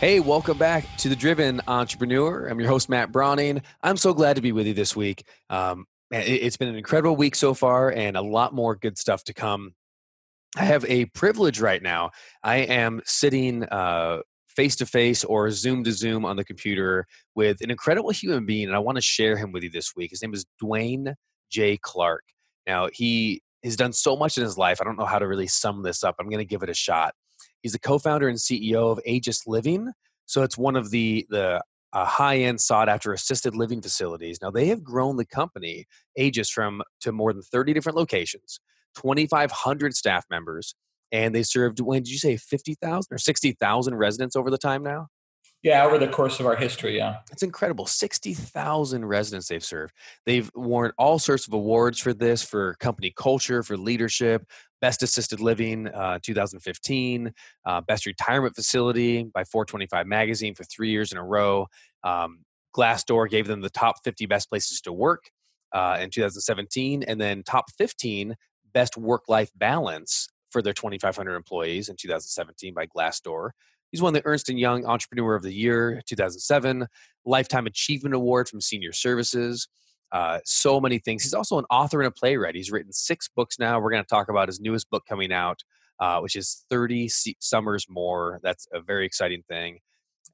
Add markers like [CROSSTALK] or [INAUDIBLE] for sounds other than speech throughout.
Hey, welcome back to the Driven Entrepreneur. I'm your host, Matt Browning. I'm so glad to be with you this week. Um, it's been an incredible week so far and a lot more good stuff to come. I have a privilege right now. I am sitting face to face or Zoom to Zoom on the computer with an incredible human being, and I want to share him with you this week. His name is Dwayne J. Clark. Now, he has done so much in his life. I don't know how to really sum this up. I'm going to give it a shot. He's the co-founder and CEO of Aegis Living. So it's one of the the uh, high-end sought-after assisted living facilities. Now they have grown the company Aegis from to more than 30 different locations, 2,500 staff members, and they served. When did you say 50,000 or 60,000 residents over the time now? Yeah, over the course of our history, yeah. It's incredible. 60,000 residents they've served. They've won all sorts of awards for this, for company culture, for leadership, Best Assisted Living uh, 2015, uh, Best Retirement Facility by 425 Magazine for three years in a row. Um, Glassdoor gave them the top 50 best places to work uh, in 2017, and then top 15 best work life balance for their 2,500 employees in 2017 by Glassdoor. He's won the Ernst & Young Entrepreneur of the Year 2007, Lifetime Achievement Award from Senior Services, uh, so many things. He's also an author and a playwright. He's written six books now. We're going to talk about his newest book coming out, uh, which is 30 Summers More. That's a very exciting thing.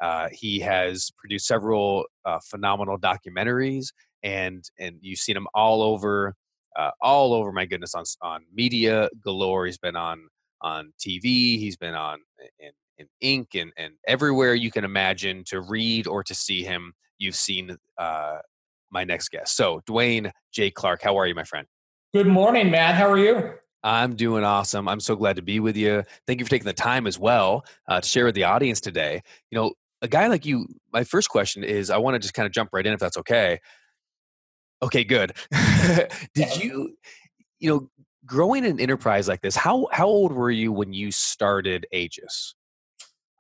Uh, he has produced several uh, phenomenal documentaries, and and you've seen him all over, uh, all over. My goodness, on on media galore. He's been on on TV. He's been on in, in ink and and everywhere you can imagine to read or to see him. You've seen uh, my next guest. So, Dwayne J. Clark, how are you, my friend? Good morning, Matt. How are you? I'm doing awesome. I'm so glad to be with you. Thank you for taking the time as well uh, to share with the audience today. You know, a guy like you, my first question is I want to just kind of jump right in if that's okay. Okay, good. [LAUGHS] Did you, you know, growing an enterprise like this, how, how old were you when you started Aegis?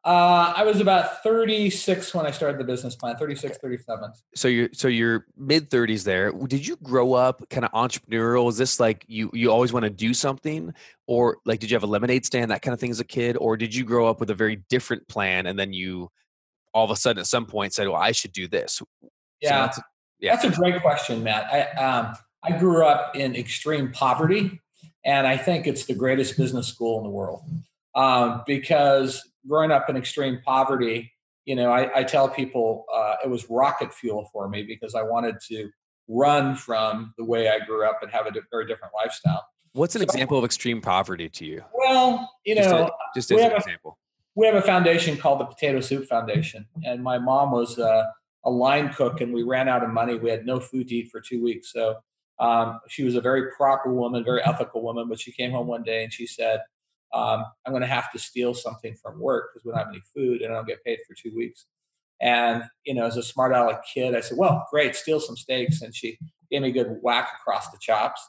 Uh, I was about 36 when I started the business plan, 36, 37. So you're so you're mid 30s there. Did you grow up kind of entrepreneurial? Is this like you you always want to do something or like did you have a lemonade stand that kind of thing as a kid or did you grow up with a very different plan and then you all of a sudden at some point said, "Well, I should do this." Yeah. So that's, yeah. That's a great question, Matt. I um I grew up in extreme poverty and I think it's the greatest business school in the world. Um, because growing up in extreme poverty, you know, I, I tell people uh, it was rocket fuel for me because I wanted to run from the way I grew up and have a very different lifestyle. What's an so, example of extreme poverty to you? Well, you just know, a, just as an a, example. We have a foundation called the Potato Soup Foundation, and my mom was uh, a line cook, and we ran out of money. We had no food to eat for two weeks. So um, she was a very proper woman, very ethical woman. But she came home one day and she said, um, I'm going to have to steal something from work because we don't have any food and I don't get paid for two weeks. And, you know, as a smart aleck kid, I said, well, great, steal some steaks. And she gave me a good whack across the chops.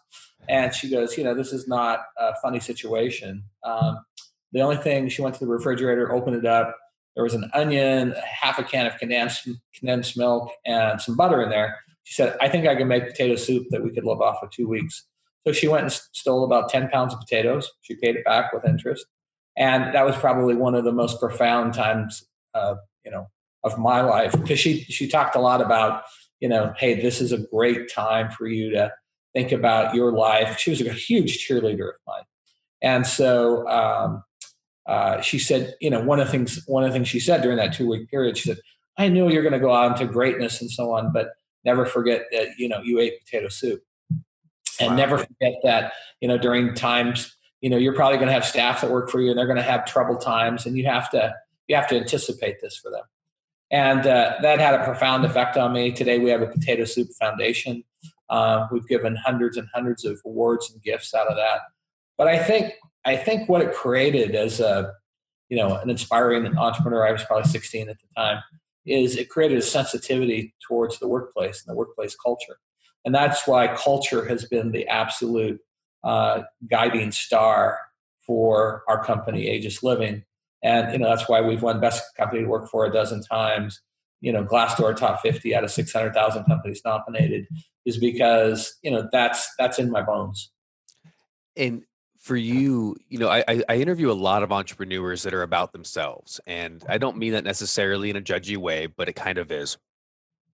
And she goes, you know, this is not a funny situation. Um, the only thing, she went to the refrigerator, opened it up. There was an onion, half a can of condensed, condensed milk, and some butter in there. She said, I think I can make potato soup that we could live off for two weeks. So she went and stole about 10 pounds of potatoes. She paid it back with interest. And that was probably one of the most profound times, uh, you know, of my life because she, she talked a lot about, you know, hey, this is a great time for you to think about your life. She was a huge cheerleader of mine. And so um, uh, she said, you know, one of the things, one of the things she said during that two week period, she said, I knew you're going to go out into greatness and so on, but never forget that, you know, you ate potato soup and wow. never forget that you know during times you know you're probably going to have staff that work for you and they're going to have trouble times and you have to you have to anticipate this for them and uh, that had a profound effect on me today we have a potato soup foundation uh, we've given hundreds and hundreds of awards and gifts out of that but i think i think what it created as a you know an inspiring entrepreneur i was probably 16 at the time is it created a sensitivity towards the workplace and the workplace culture. And that's why culture has been the absolute uh, guiding star for our company, Aegis Living. And you know that's why we've won Best Company to Work for a dozen times. You know, Glassdoor top 50 out of 600,000 companies nominated is because you know that's that's in my bones. And for you, you know, I, I interview a lot of entrepreneurs that are about themselves, and I don't mean that necessarily in a judgy way, but it kind of is.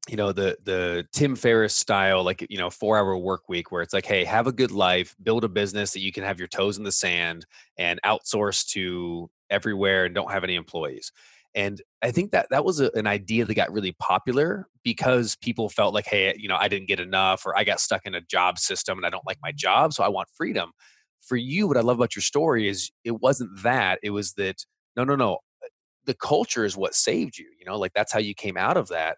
You know, the the Tim Ferriss style, like you know, four hour work week, where it's like, hey, have a good life, build a business that you can have your toes in the sand, and outsource to everywhere, and don't have any employees. And I think that that was a, an idea that got really popular because people felt like, hey, you know, I didn't get enough, or I got stuck in a job system and I don't like my job, so I want freedom for you, what I love about your story is it wasn't that. It was that, no, no, no. The culture is what saved you. You know, like that's how you came out of that.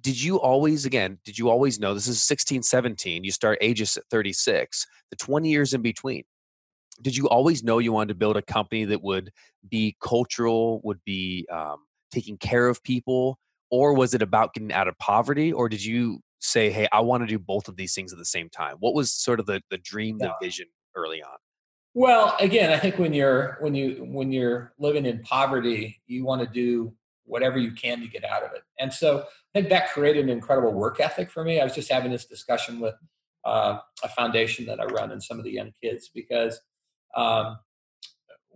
Did you always, again, did you always know this is 16, 17? You start Aegis at 36, the 20 years in between. Did you always know you wanted to build a company that would be cultural, would be um, taking care of people? Or was it about getting out of poverty? Or did you say, hey, I want to do both of these things at the same time? What was sort of the, the dream, the vision early on? Well, again, I think when you're when you when you're living in poverty, you want to do whatever you can to get out of it. And so I think that created an incredible work ethic for me. I was just having this discussion with uh, a foundation that I run and some of the young kids because um,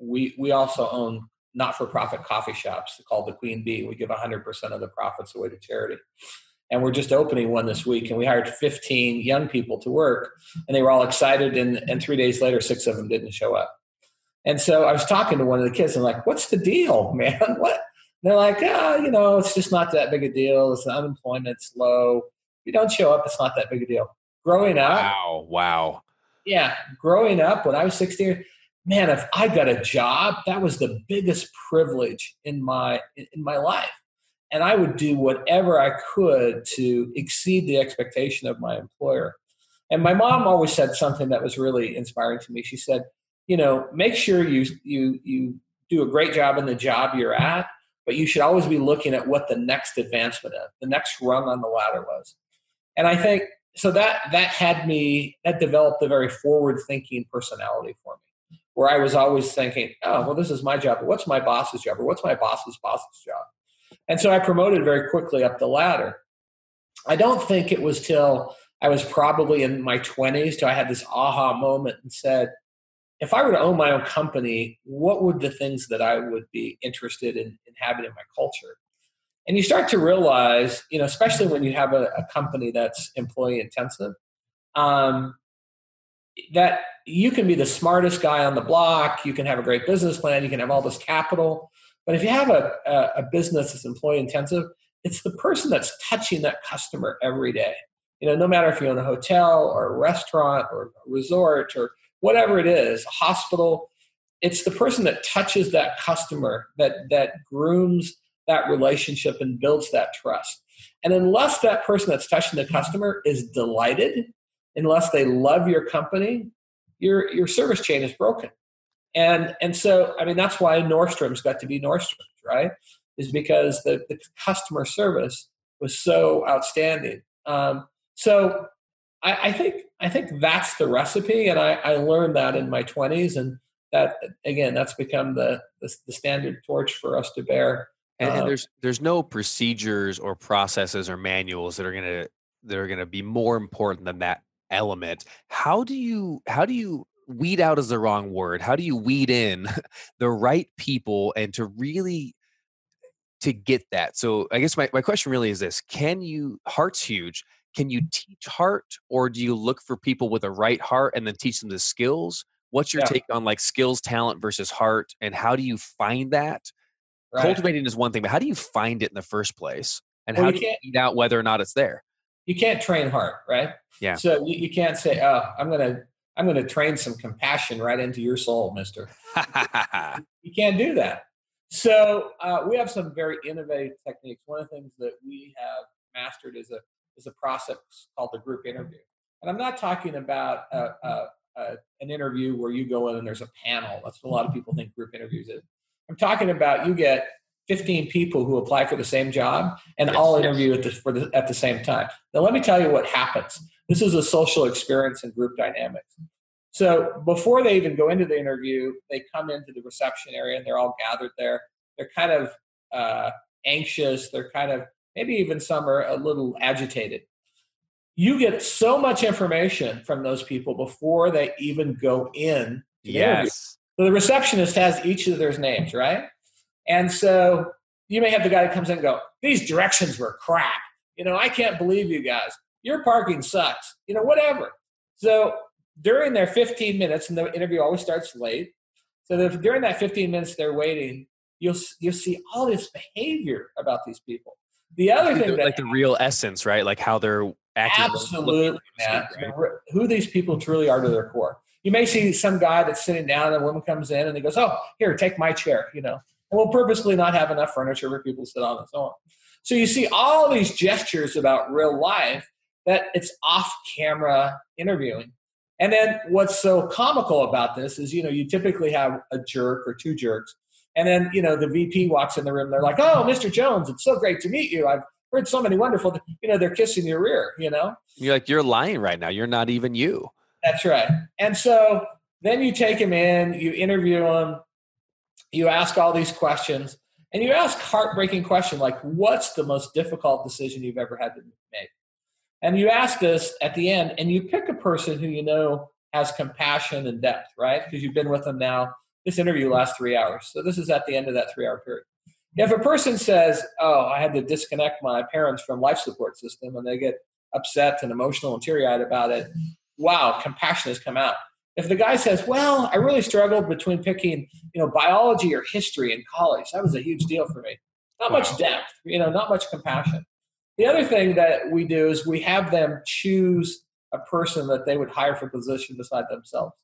we we also own not-for-profit coffee shops called the Queen Bee. We give 100% of the profits away to charity and we're just opening one this week and we hired 15 young people to work and they were all excited and, and three days later six of them didn't show up and so i was talking to one of the kids and I'm like what's the deal [LAUGHS] man what they're like ah you know it's just not that big a deal. It's unemployment's low. If you don't show up it's not that big a deal. Growing up wow wow. Yeah growing up when i was 16 man if i got a job that was the biggest privilege in my in my life. And I would do whatever I could to exceed the expectation of my employer. And my mom always said something that was really inspiring to me. She said, you know, make sure you you you do a great job in the job you're at, but you should always be looking at what the next advancement is, the next rung on the ladder was. And I think so that that had me that developed a very forward thinking personality for me where I was always thinking, oh, well, this is my job. But what's my boss's job? Or what's my boss's boss's job? And so I promoted very quickly up the ladder. I don't think it was till I was probably in my 20s till I had this aha moment and said, if I were to own my own company, what would the things that I would be interested in, in having in my culture? And you start to realize, you know, especially when you have a, a company that's employee intensive, um, that you can be the smartest guy on the block, you can have a great business plan, you can have all this capital, but if you have a, a, a business that's employee intensive, it's the person that's touching that customer every day. You know, no matter if you own a hotel or a restaurant or a resort or whatever it is, hospital, it's the person that touches that customer that that grooms that relationship and builds that trust. And unless that person that's touching the customer is delighted, unless they love your company, your your service chain is broken. And and so I mean that's why Nordstrom's got to be Nordstrom's, right? Is because the, the customer service was so outstanding. Um, so I, I, think I think that's the recipe, and I, I learned that in my twenties, and that again that's become the, the, the standard torch for us to bear. And, and, uh, there's there's no procedures or processes or manuals that are gonna that are gonna be more important than that element. How do you how do you weed out is the wrong word. How do you weed in [LAUGHS] the right people and to really to get that? So I guess my, my question really is this can you heart's huge. Can you teach heart or do you look for people with a right heart and then teach them the skills? What's your yeah. take on like skills, talent versus heart? And how do you find that? Right. Cultivating is one thing, but how do you find it in the first place? And well, how do you find out whether or not it's there? You can't train heart, right? Yeah. So you, you can't say, oh, I'm going to I'm to train some compassion right into your soul, mister. [LAUGHS] you can't do that. So uh, we have some very innovative techniques. One of the things that we have mastered is a is a process called the group interview. And I'm not talking about a, a, a, an interview where you go in and there's a panel. That's what a lot of people think group interviews is. I'm talking about you get 15 people who apply for the same job and Yes, all yes. interview at the, for the, at the same time. Now, let me tell you what happens. This is a social experience and group dynamics. So before they even go into the interview, they come into the reception area and they're all gathered there. They're kind of uh, anxious. They're kind of maybe even some are a little agitated. You get so much information from those people before they even go in. to the. Yes. So the receptionist has each of their names, right? And so you may have the guy that comes in and go, these directions were crap. You know, I can't believe you guys. Your parking sucks. You know, whatever. So during their 15 minutes, and the interview always starts late. So that during that 15 minutes they're waiting, you'll you'll see all this behavior about these people. The other thing that like the real essence, right? Like how they're acting. Absolutely, man. Right? Who these people truly are to their core. You may see some guy that's sitting down, and a woman comes in, and he goes, "Oh, here, take my chair," you know, and we'll purposely not have enough furniture for people to sit on and so on. So you see all these gestures about real life that it's off-camera interviewing. And then what's so comical about this is, you know, you typically have a jerk or two jerks, and then you know the VP walks in the room. They're like, "Oh, Mr. Jones, it's so great to meet you. I've heard so many wonderful." You know, they're kissing your ear. You know, You're like you're lying right now. You're not even you. that's right. And so then you take him in, you interview him, you ask all these questions, and you ask heartbreaking question like, "What's the most difficult decision you've ever had to make?" And you ask this at the end, and you pick a person who you know has compassion and depth, right? Because you've been with them now. This interview lasts three hours, so this is at the end of that three-hour period. If a person says, "Oh, I had to disconnect my parents from life support system," and they get upset and emotional and teary-eyed about it, wow, compassion has come out. If the guy says, "Well, I really struggled between picking, you know, biology or history in college. That was a huge deal for me." Not Wow. much depth, you know, not much compassion. The other thing that we do is we have them choose a person that they would hire for a position beside themselves.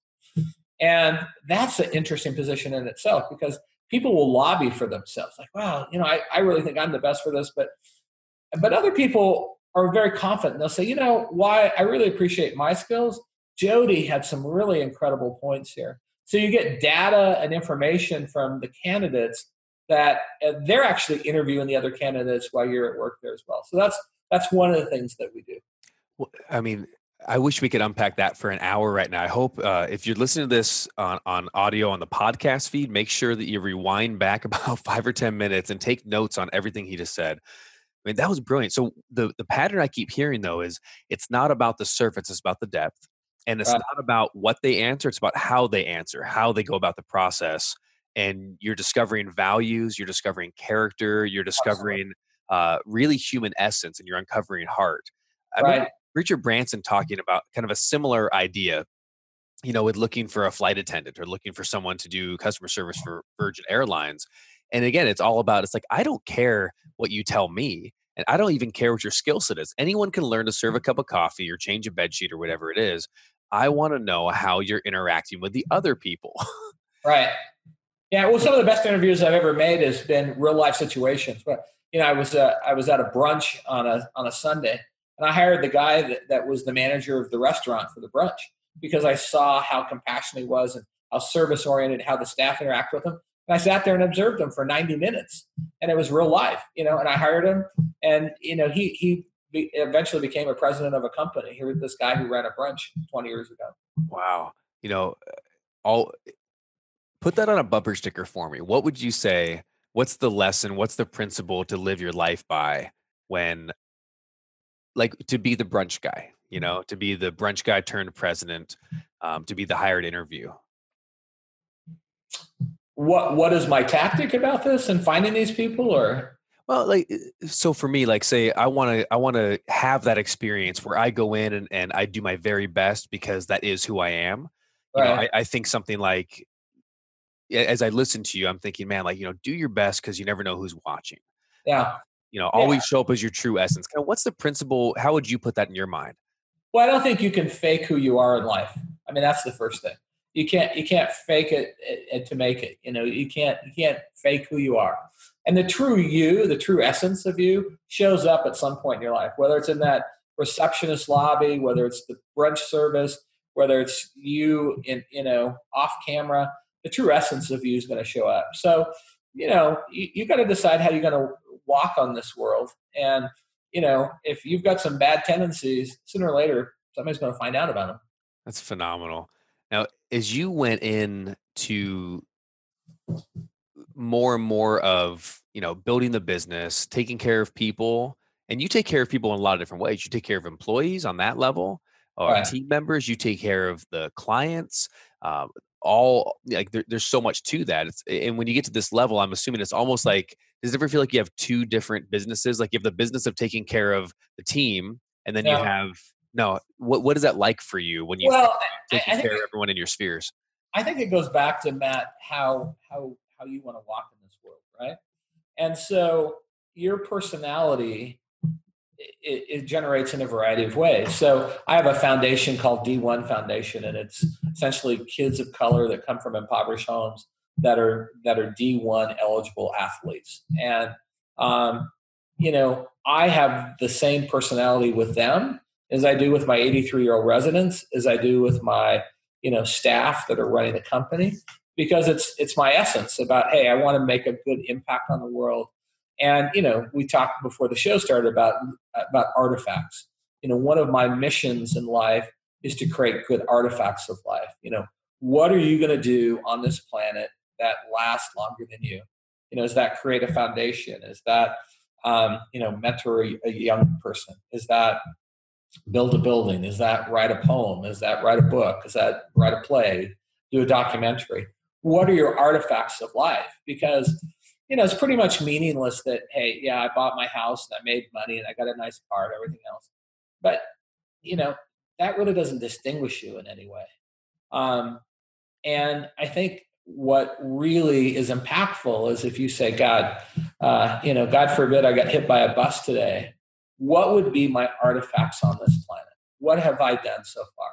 And that's an interesting position in itself because people will lobby for themselves. Like, wow, you know, I, I really think I'm the best for this, but but other people are very confident. They'll say, you know, why I really appreciate my skills. Jody had some really incredible points here. So you get data and information from the candidates that they're actually interviewing the other candidates while you're at work there as well. So that's that's one of the things that we do. Well, I mean, I wish we could unpack that for an hour right now. I hope uh, if you're listening to this on, on audio on the podcast feed, make sure that you rewind back [LAUGHS] about five or 10 minutes and take notes on everything he just said. I mean, that was brilliant. So the, the pattern I keep hearing though is it's not about the surface, it's about the depth. And it's Right. not about what they answer, it's about how they answer, how they go about the process. And you're discovering values, you're discovering character, you're discovering uh, really human essence, and you're uncovering heart. I Right. Richard Branson talking about kind of a similar idea, you know, with looking for a flight attendant or looking for someone to do customer service for Virgin Airlines. And again, it's all about it's like, I don't care what you tell me. And I don't even care what your skill set is. Anyone can learn to serve a cup of coffee or change a bed sheet or whatever it is. I want to know how you're interacting with the other people. [LAUGHS] Right. Yeah. Well, some of the best interviews I've ever made has been real life situations. But you know, I was uh, I was at a brunch on a on a Sunday, and I hired the guy that, that was the manager of the restaurant for the brunch because I saw how compassionate he was and how service oriented, how the staff interact with him. And I sat there and observed him for 90 minutes, and it was real life, you know. And I hired him, and you know, he he be, eventually became a president of a company. He was this guy who ran a brunch 20 years ago. wow. You know, uh, all put that on a bumper sticker for me. What would you say? What's the lesson? What's the principle to live your life by when, like, to be the brunch guy, you know, to be the brunch guy turned president, um, to be the hired interview? What what is my tactic about this and finding these people, or Well, like uh, so for me, like say I want to I want to have that experience where I go in and, and I do my very best because that is who I am. You know, I, I think something like as I listen to you, I'm thinking, man, like, you know, do your best because you never know who's watching. yeah. You know, Yeah. always show up as your true essence. Kind of what's the principle? How would you put that in your mind? Well, I don't think you can fake who you are in life. I mean, that's the first thing. You can't you can't fake it uh, uh, to make it. You know, you can't you can't fake who you are. And the true you, the true essence of you, shows up at some point in your life. Whether it's in that receptionist lobby, whether it's the brunch service, whether it's you in you know off camera, the true essence of you is going to show up. So you know, you, you got to decide how you're going to walk on this world. And, you know, if you've got some bad tendencies, sooner or later, somebody's going to find out about them. That's phenomenal. Now, as you went in to more and more of, you know, building the business, taking care of people, and you take care of people in a lot of different ways. You take care of employees on that level, or right. team members. You take care of the clients. Um, all like there, there's so much to that. It's, and when you get to this level, I'm assuming it's almost mm-hmm. like does it ever feel like you have two different businesses? Like you have the business of taking care of the team, and then yeah. you have no. What what is that like for you when you well, taking care of everyone in your spheres? I think it goes back to Matt how how how you want to walk in this world, right? And so your personality it, it, generates in a variety of ways. So I have a foundation called D1 Foundation, and it's essentially kids of color that come from impoverished homes that are that are D1 eligible athletes. And um, you know, I have the same personality with them as I do with my 83 year old residents, as I do with my you know staff that are running the company, because it's it's my essence about hey, I want to make a good impact on the world and you know, we talked before the show started about about artifacts. You know, one of my missions in life is to create good artifacts of life. You know, what are you going to do on this planet that lasts longer than you? You know, is that create a foundation? Is that um, you know mentor a young person? Is that build a building? Is that write a poem? Is that write a book? Is that write a play? Do a documentary? What are your artifacts of life? Because you know, it's pretty much meaningless that, hey, yeah, I bought my house and I made money and I got a nice car and everything else. But, you know, that really doesn't distinguish you in any way. Um, and I think what really is impactful is if you say, God, uh, you know, God forbid I got hit by a bus today. What would be my artifacts on this planet? What have I done so far?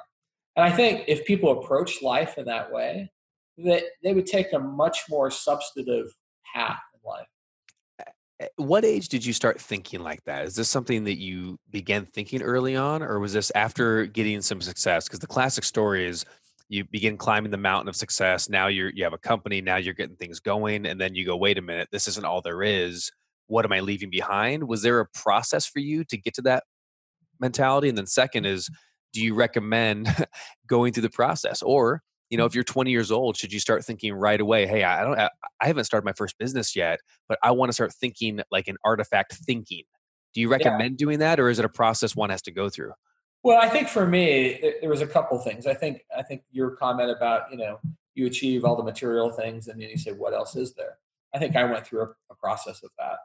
And I think if people approach life in that way, that they would take a much more substantive path At what age did you start thinking like that? Is this something that you began thinking early on, or was this after getting some success? Because the classic story is you begin climbing the mountain of success. Now you're you have a company. Now you're getting things going, and then you go, wait a minute, this isn't all there is. What am I leaving behind? Was there a process for you to get to that mentality? And then second is, do you recommend [LAUGHS] going through the process, or you know if you're 20 years old should you start thinking right away hey i don't i haven't started my first business yet but i want to start thinking like an artifact thinking. Do you recommend yeah. doing that or is it a process one has to go through? Well i think for me there was a couple things. I think i think your comment about you know you achieve all the material things and then you say what else is there? I think i went through a, a process of that.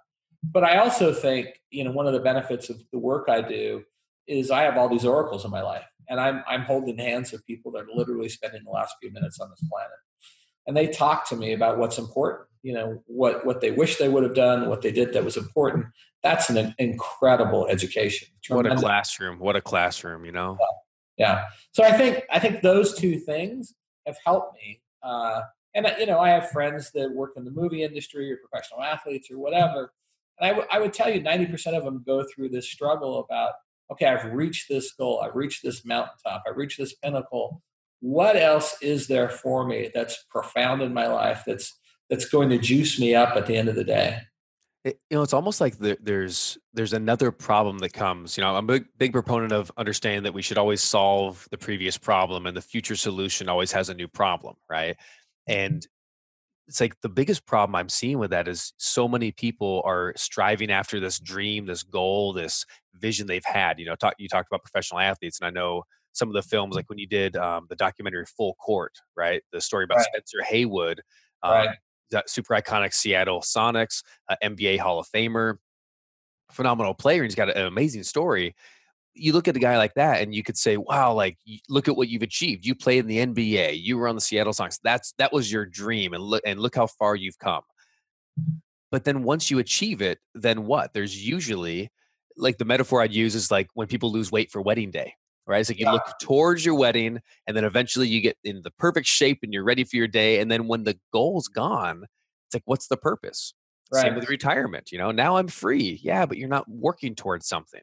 But i also think you know one of the benefits of the work i do is i have all these oracles in my life and I'm I'm holding hands with people that are literally spending the last few minutes on this planet, and they talk to me about what's important. You know what what they wish they would have done, what they did that was important. That's an incredible education. What a classroom! What a classroom! You know. Yeah. So I think I think those two things have helped me. Uh, and you know, I have friends that work in the movie industry or professional athletes or whatever. And I, w- I would tell you, 90% of them go through this struggle about okay, I've reached this goal, I've reached this mountaintop, I've reached this pinnacle. What else is there for me that's profound in my life that's that's going to juice me up at the end of the day? It, you know, it's almost like the, there's there's another problem that comes. You know, I'm a big, big proponent of understanding that we should always solve the previous problem, and the future solution always has a new problem, right? And it's like the biggest problem I'm seeing with that is so many people are striving after this dream, this goal, this vision they've had. You know, talk, you talked about professional athletes, and I know some of the films, like when you did um, the documentary Full Court, right? The story about right. Spencer Haywood, um, right. that super iconic Seattle Sonics, uh, NBA Hall of Famer, phenomenal player, and he's got an amazing story you look at a guy like that and you could say, wow, like look at what you've achieved. You played in the NBA. You were on the Seattle Sonics. That's that was your dream, and look and look how far you've come. But then once you achieve it, then what? There's usually like the metaphor I'd use is like when people lose weight for wedding day, right? It's like you yeah. look towards your wedding, and then eventually you get in the perfect shape and you're ready for your day. And then when the goal's gone, it's like, what's the purpose? Right. Same with retirement. You know, now I'm free. Yeah, but you're not working towards something.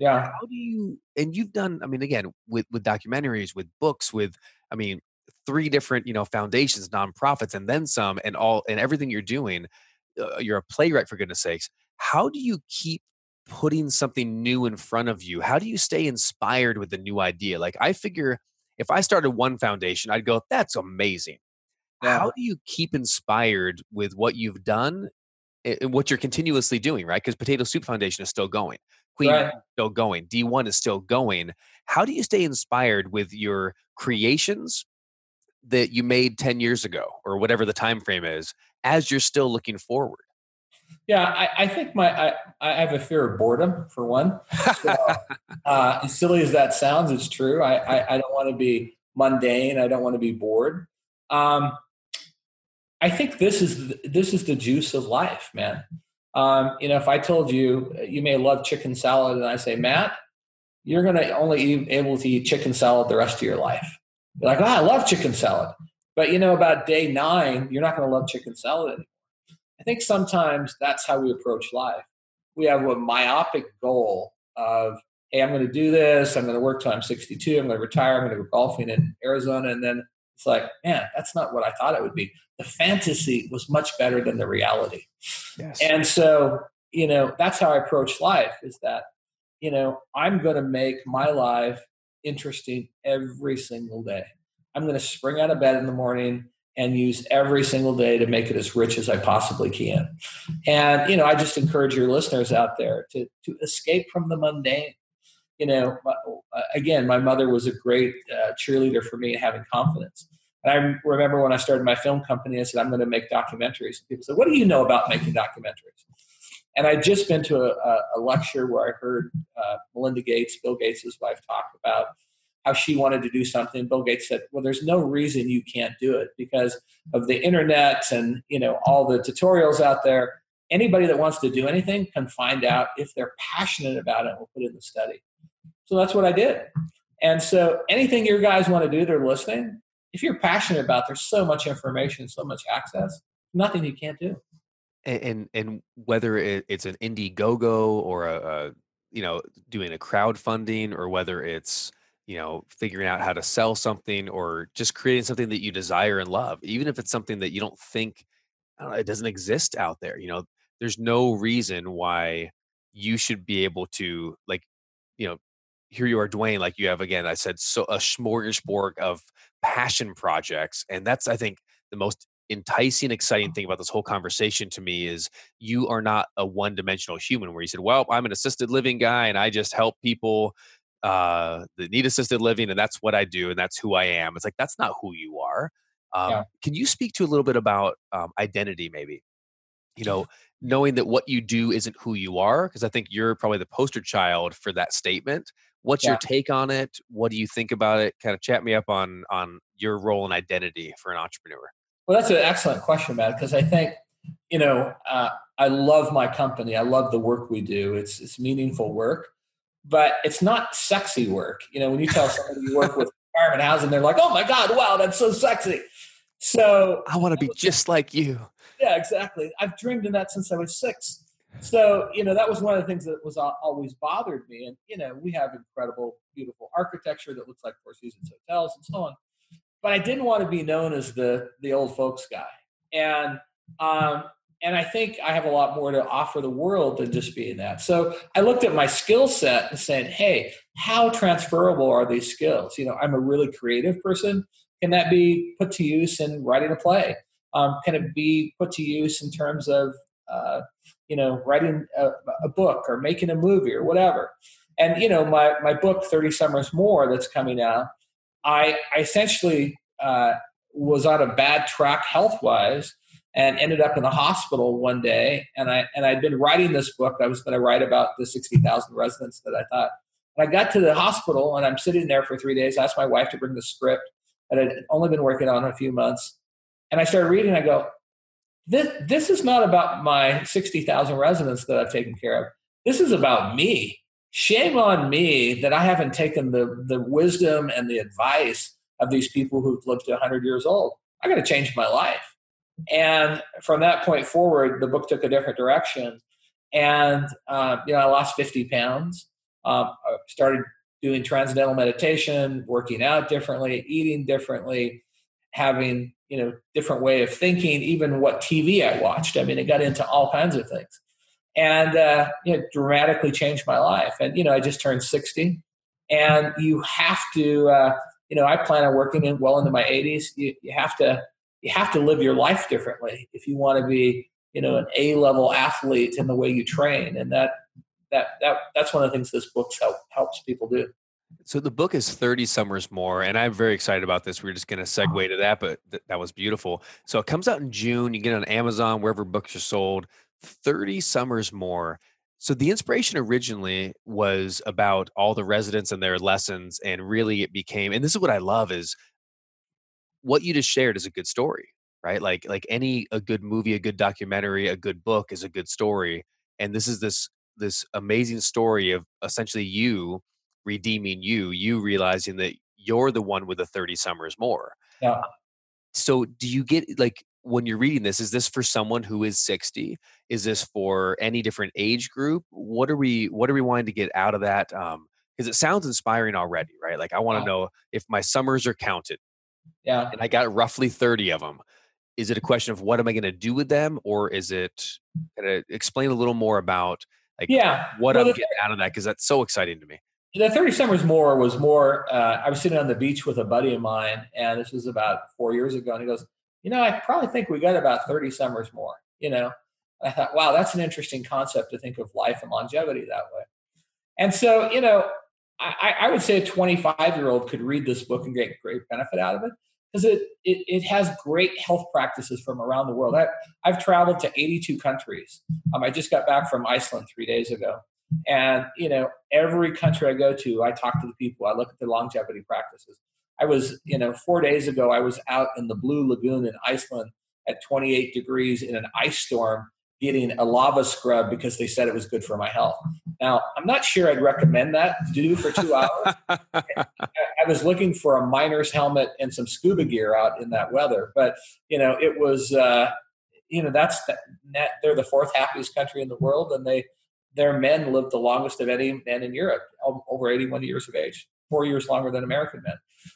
Yeah. How do you and you've done I mean again with with documentaries, with books, with I mean three different, you know, foundations, nonprofits and then some and all and everything you're doing. uh, you're a playwright for goodness sakes. How do you keep putting something new in front of you? How do you stay inspired with a new idea? Like I figure if I started one foundation, I'd go, that's amazing. Yeah. How do you keep inspired with what you've done and what you're continuously doing, right? Because Potato Soup Foundation is still going. Queen right. still going. D1 is still going. How do you stay inspired with your creations that you made 10 years ago or whatever the time frame is as you're still looking forward? Yeah, I, I think my I, I have a fear of boredom for one. So, [LAUGHS] uh, as silly as that sounds, it's true. I, I, I don't want to be mundane. I don't want to be bored. Um, I think this is this is the juice of life, man. Um, you know, if I told you you may love chicken salad, and I say, Matt, you're going to only be able to eat chicken salad the rest of your life. You're like, oh, I love chicken salad, but you know, about day nine, you're not going to love chicken salad anymore. I think sometimes that's how we approach life. We have a myopic goal of, hey, I'm going to do this. I'm going to work till I'm 62. I'm going to retire. I'm going to go golfing in Arizona, and then it's like, man, that's not what I thought it would be. The fantasy was much better than the reality. Yes. And so, you know, that's how I approach life is that, you know, I'm going to make my life interesting every single day. I'm going to spring out of bed in the morning and use every single day to make it as rich as I possibly can. And, you know, I just encourage your listeners out there to, to escape from the mundane you know, uh, again, my mother was a great uh, cheerleader for me and having confidence. And I remember when I started my film company, I said, I'm going to make documentaries. And people said, What do you know about making documentaries? And I'd just been to a, a lecture where I heard uh, Melinda Gates, Bill Gates' wife, talk about how she wanted to do something. Bill Gates said, "Well, there's no reason you can't do it because of the internet and you know all the tutorials out there. Anybody that wants to do anything can find out if they're passionate about it. We'll put in the study." So that's what I did. And so anything your guys want to do, they're listening. If you're passionate about, there's so much information, so much access. Nothing you can't do. And and, and whether it's an Indiegogo or a, a you know doing a crowdfunding or whether it's you know figuring out how to sell something or just creating something that you desire and love even if it's something that you don't think don't know, it doesn't exist out there you know there's no reason why you should be able to like you know here you are, Dwayne, like you have again, I said, so a smorgasbord of passion projects. And that's, I think, the most enticing, exciting thing about this whole conversation to me is you are not a one dimensional human where you said, well, I'm an assisted living guy and I just help people uh, that need assisted living and that's what I do and that's who I am. It's like, that's not who you are. Um, yeah. Can you speak to a little bit about um, identity, maybe? You know, knowing that what you do isn't who you are, because I think you're probably the poster child for that statement. What's yeah. your take on it? What do you think about it? Kind of chat me up on on your role and identity for an entrepreneur. Well, that's an excellent question, Matt, because I think you know uh, I love my company. I love the work we do. It's it's meaningful work, but it's not sexy work. You know, when you tell somebody you work with [LAUGHS] retirement housing, they're like, "Oh my God, wow, that's so sexy." So I want to be just like you. Yeah, exactly. I've dreamed of that since I was six so you know that was one of the things that was always bothered me. And you know we have incredible beautiful architecture that looks like four seasons hotels and so on. But i didn't want to be known as the the old folks guy. And um and i think i have a lot more to offer the world than just being that. So i looked at my skill set and said hey how transferable are these skills? You know i'm a really creative person. Can that be put to use in writing a play? Um, can it be put to use in terms of uh, you know, writing a, a, book or making a movie or whatever. And you know, my my book Thirty Summers More that's coming out, I, I essentially uh, was on a bad track health wise and ended up in the hospital one day. And I and I'd been writing this book. I was going to write about the sixty thousand residents that I thought. And I got to the hospital and I'm sitting there for three days. I asked my wife to bring the script that I'd only been working on a few months. And I started reading. I go, this, this is not about my 60,000 residents that I've taken care of. This is about me. Shame on me that I haven't taken the, the wisdom and the advice of these people who've lived to 100 years old. I got to change my life. And from that point forward, the book took a different direction. And, uh, you know, I lost 50 pounds, um, I started doing transcendental meditation, working out differently, eating differently, having you know different way of thinking, even what TV I watched. I mean, it got into all kinds of things, and uh, you know, dramatically changed my life. And you know, I just turned sixty, and you have to. Uh, you know, I plan on working in well into my 80s. You, you have to you have to live your life differently if you want to be you know an A level athlete in the way you train, and that that that that's one of the things this book help, helps people do. So the book is 30 Summers More, and I'm very excited about this. We are just going to segue to that, but th- that was beautiful. So it comes out in June. You get it on Amazon, wherever books are sold. 30 Summers More. So the inspiration originally was about all the residents and their lessons, and really it became. And this is what I love is what you just shared is a good story, right? Like like any a good movie, a good documentary, a good book is a good story, and this is this this amazing story of essentially you redeeming you, you realizing that you're the one with the 30 summers more. Yeah. So do you get like when you're reading this, is this for someone who is 60? Is this for any different age group? What are we what are we wanting to get out of that? Um, because it sounds inspiring already, right? Like I want to yeah. know if my summers are counted. Yeah. And I got roughly 30 of them. Is it a question of what am I going to do with them or is it explain a little more about like yeah, what well, I'm getting out of that because that's so exciting to me. The 30 Summers More was more, uh, I was sitting on the beach with a buddy of mine, and this was about four years ago, and he goes, You know, I probably think we got about 30 summers more. You know, I thought, wow, that's an interesting concept to think of life and longevity that way. And so, you know, I, I would say a 25 year old could read this book and get great benefit out of it because it, it, it has great health practices from around the world. I, I've traveled to 82 countries. Um, I just got back from Iceland three days ago. And, you know, every country I go to, I talk to the people, I look at their longevity practices. I was, you know, four days ago, I was out in the Blue Lagoon in Iceland at 28 degrees in an ice storm getting a lava scrub because they said it was good for my health. Now, I'm not sure I'd recommend that to do for two hours. [LAUGHS] I was looking for a miner's helmet and some scuba gear out in that weather, but you know, it was, uh, you know, that's that, they're the fourth happiest country in the world, and they their men lived the longest of any men in Europe, um, over 81 years of age, four years longer than American men.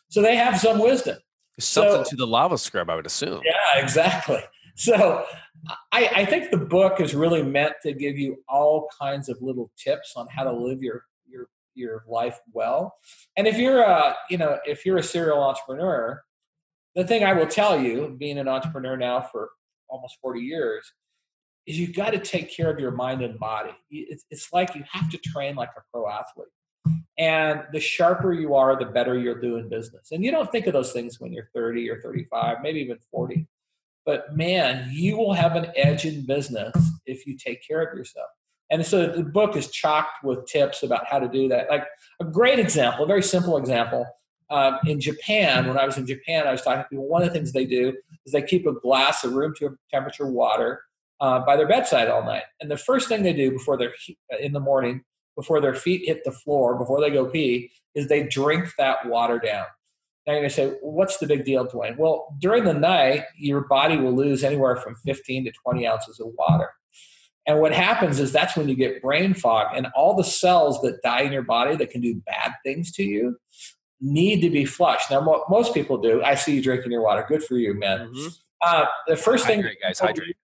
So they have some wisdom. Something so, to the lava scrub, I would assume. Yeah, exactly. So I, I, think the book is really meant to give you all kinds of little tips on how to live your your your life well. And if you're a you know if you're a serial entrepreneur, the thing I will tell you, being an entrepreneur now for almost 40 years, is you've got to take care of your mind and body. It's, it's like you have to train like a pro athlete. And the sharper you are, the better you're doing business. And you don't think of those things when you're 30 or 35, maybe even 40. But man, you will have an edge in business if you take care of yourself. And so the book is chocked with tips about how to do that. Like a great example, a very simple example. Um, in Japan, when I was in Japan, I was talking to people. One of the things they do is they keep a glass of room temperature water uh, by their bedside all night. And the first thing they do before they're in the morning, before their feet hit the floor, before they go pee, is they drink that water down. Now you're going to say, what's the big deal, Dwayne? Well, during the night, your body will lose anywhere from 15 to 20 ounces of water. And what happens is that's when you get brain fog, and all the cells that die in your body that can do bad things to you need to be flushed. Now, mo- most people do. I see you drinking your water. Good for you, man. Mm-hmm. Uh, the first hydrate, thing, guys, hydrate.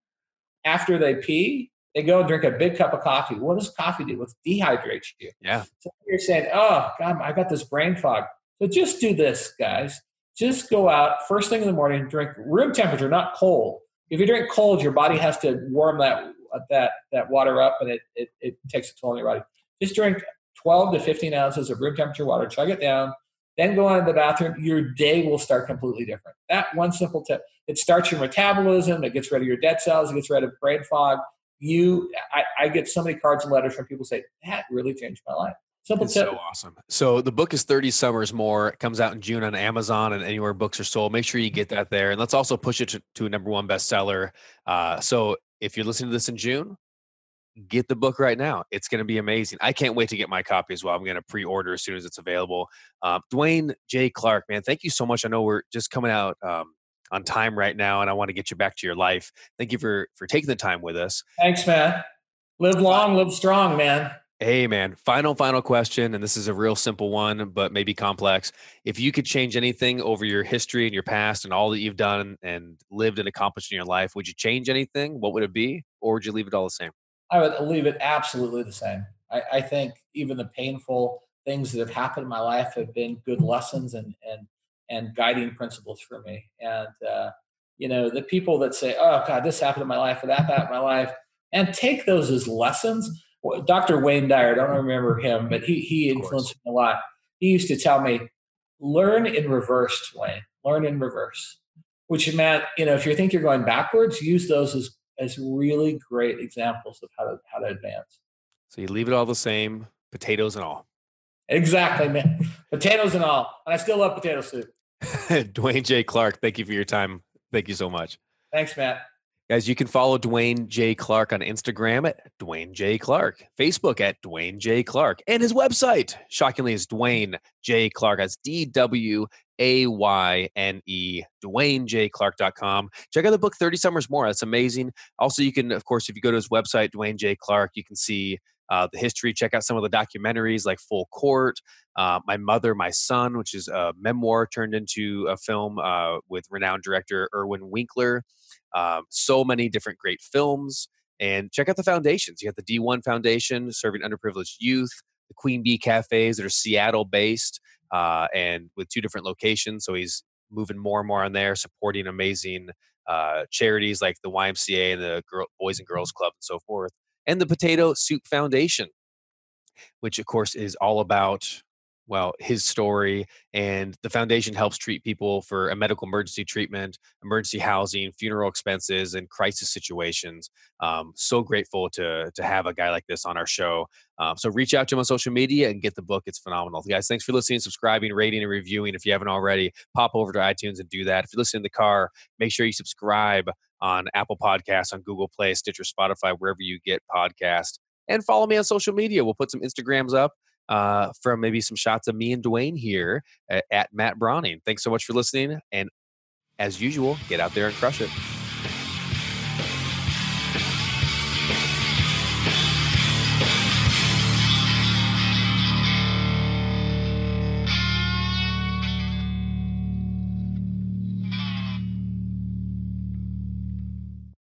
After they pee, they go and drink a big cup of coffee. What does coffee do? It dehydrates you. Yeah. So you're saying, "Oh God, I got this brain fog." So just do this, guys. Just go out first thing in the morning, drink room temperature, not cold. If you drink cold, your body has to warm that that that water up, and it it, it takes a toll on your body. Just drink 12 to 15 ounces of room temperature water. Chug it down. Then go into the bathroom. Your day will start completely different. That one simple tip. It starts your metabolism. It gets rid of your dead cells. It gets rid of brain fog. You, I, I get so many cards and letters from people say that really changed my life. Simple it's tip. So awesome. So the book is 30 Summers More. It comes out in June on Amazon and anywhere books are sold. Make sure you get that there. And let's also push it to, to a number one bestseller. Uh, so if you're listening to this in June, get the book right now. It's going to be amazing. I can't wait to get my copy as well. I'm going to pre-order as soon as it's available. Uh, Dwayne J. Clark, man, thank you so much. I know we're just coming out um, on time right now, and I want to get you back to your life. Thank you for for taking the time with us. Thanks, man. Live long, live strong, man. Hey, man. Final, final question. And this is a real simple one, but maybe complex. If you could change anything over your history and your past and all that you've done and lived and accomplished in your life, would you change anything? What would it be? Or would you leave it all the same? I would leave it absolutely the same. I, I think even the painful things that have happened in my life have been good lessons and, and, and guiding principles for me. And, uh, you know, the people that say, oh, God, this happened in my life or that happened in my life, and take those as lessons Dr. Wayne Dyer, I don't remember him, but he he influenced me a lot. He used to tell me, learn in reverse, Wayne. Learn in reverse. Which meant, you know, if you think you're going backwards, use those as as really great examples of how to how to advance. So you leave it all the same, potatoes and all. Exactly, man. potatoes and all. And I still love potato soup. [LAUGHS] Dwayne J. Clark, thank you for your time. Thank you so much. Thanks, Matt. Guys, you can follow Dwayne J. Clark on Instagram at Dwayne J. Clark, Facebook at Dwayne J. Clark, and his website, shockingly, is Dwayne J. Clark. That's D W A Y N E, DwayneJClark.com. Check out the book 30 Summers More. That's amazing. Also, you can, of course, if you go to his website, Dwayne J. Clark, you can see uh, the history. Check out some of the documentaries like Full Court, uh, My Mother, My Son, which is a memoir turned into a film uh, with renowned director Irwin Winkler. Um, so many different great films. And check out the foundations. You got the D1 Foundation serving underprivileged youth, the Queen Bee Cafes that are Seattle based uh, and with two different locations. So he's moving more and more on there, supporting amazing uh, charities like the YMCA and the Girl, Boys and Girls Club and so forth. And the Potato Soup Foundation, which of course is all about well his story and the foundation helps treat people for a medical emergency treatment emergency housing funeral expenses and crisis situations. Um, so grateful to to have a guy like this on our show. Um, so reach out to him on social media and get the book. It's phenomenal. Guys thanks for listening subscribing rating and reviewing if you haven't already. Pop over to itunes and do that. If you're listening in the car make sure you subscribe on apple podcasts on google play stitcher spotify wherever you get podcasts and follow me on social media we'll put some instagrams up uh, from maybe some shots of me and Dwayne here at, at Matt Browning. Thanks so much for listening. And as usual, get out there and crush it.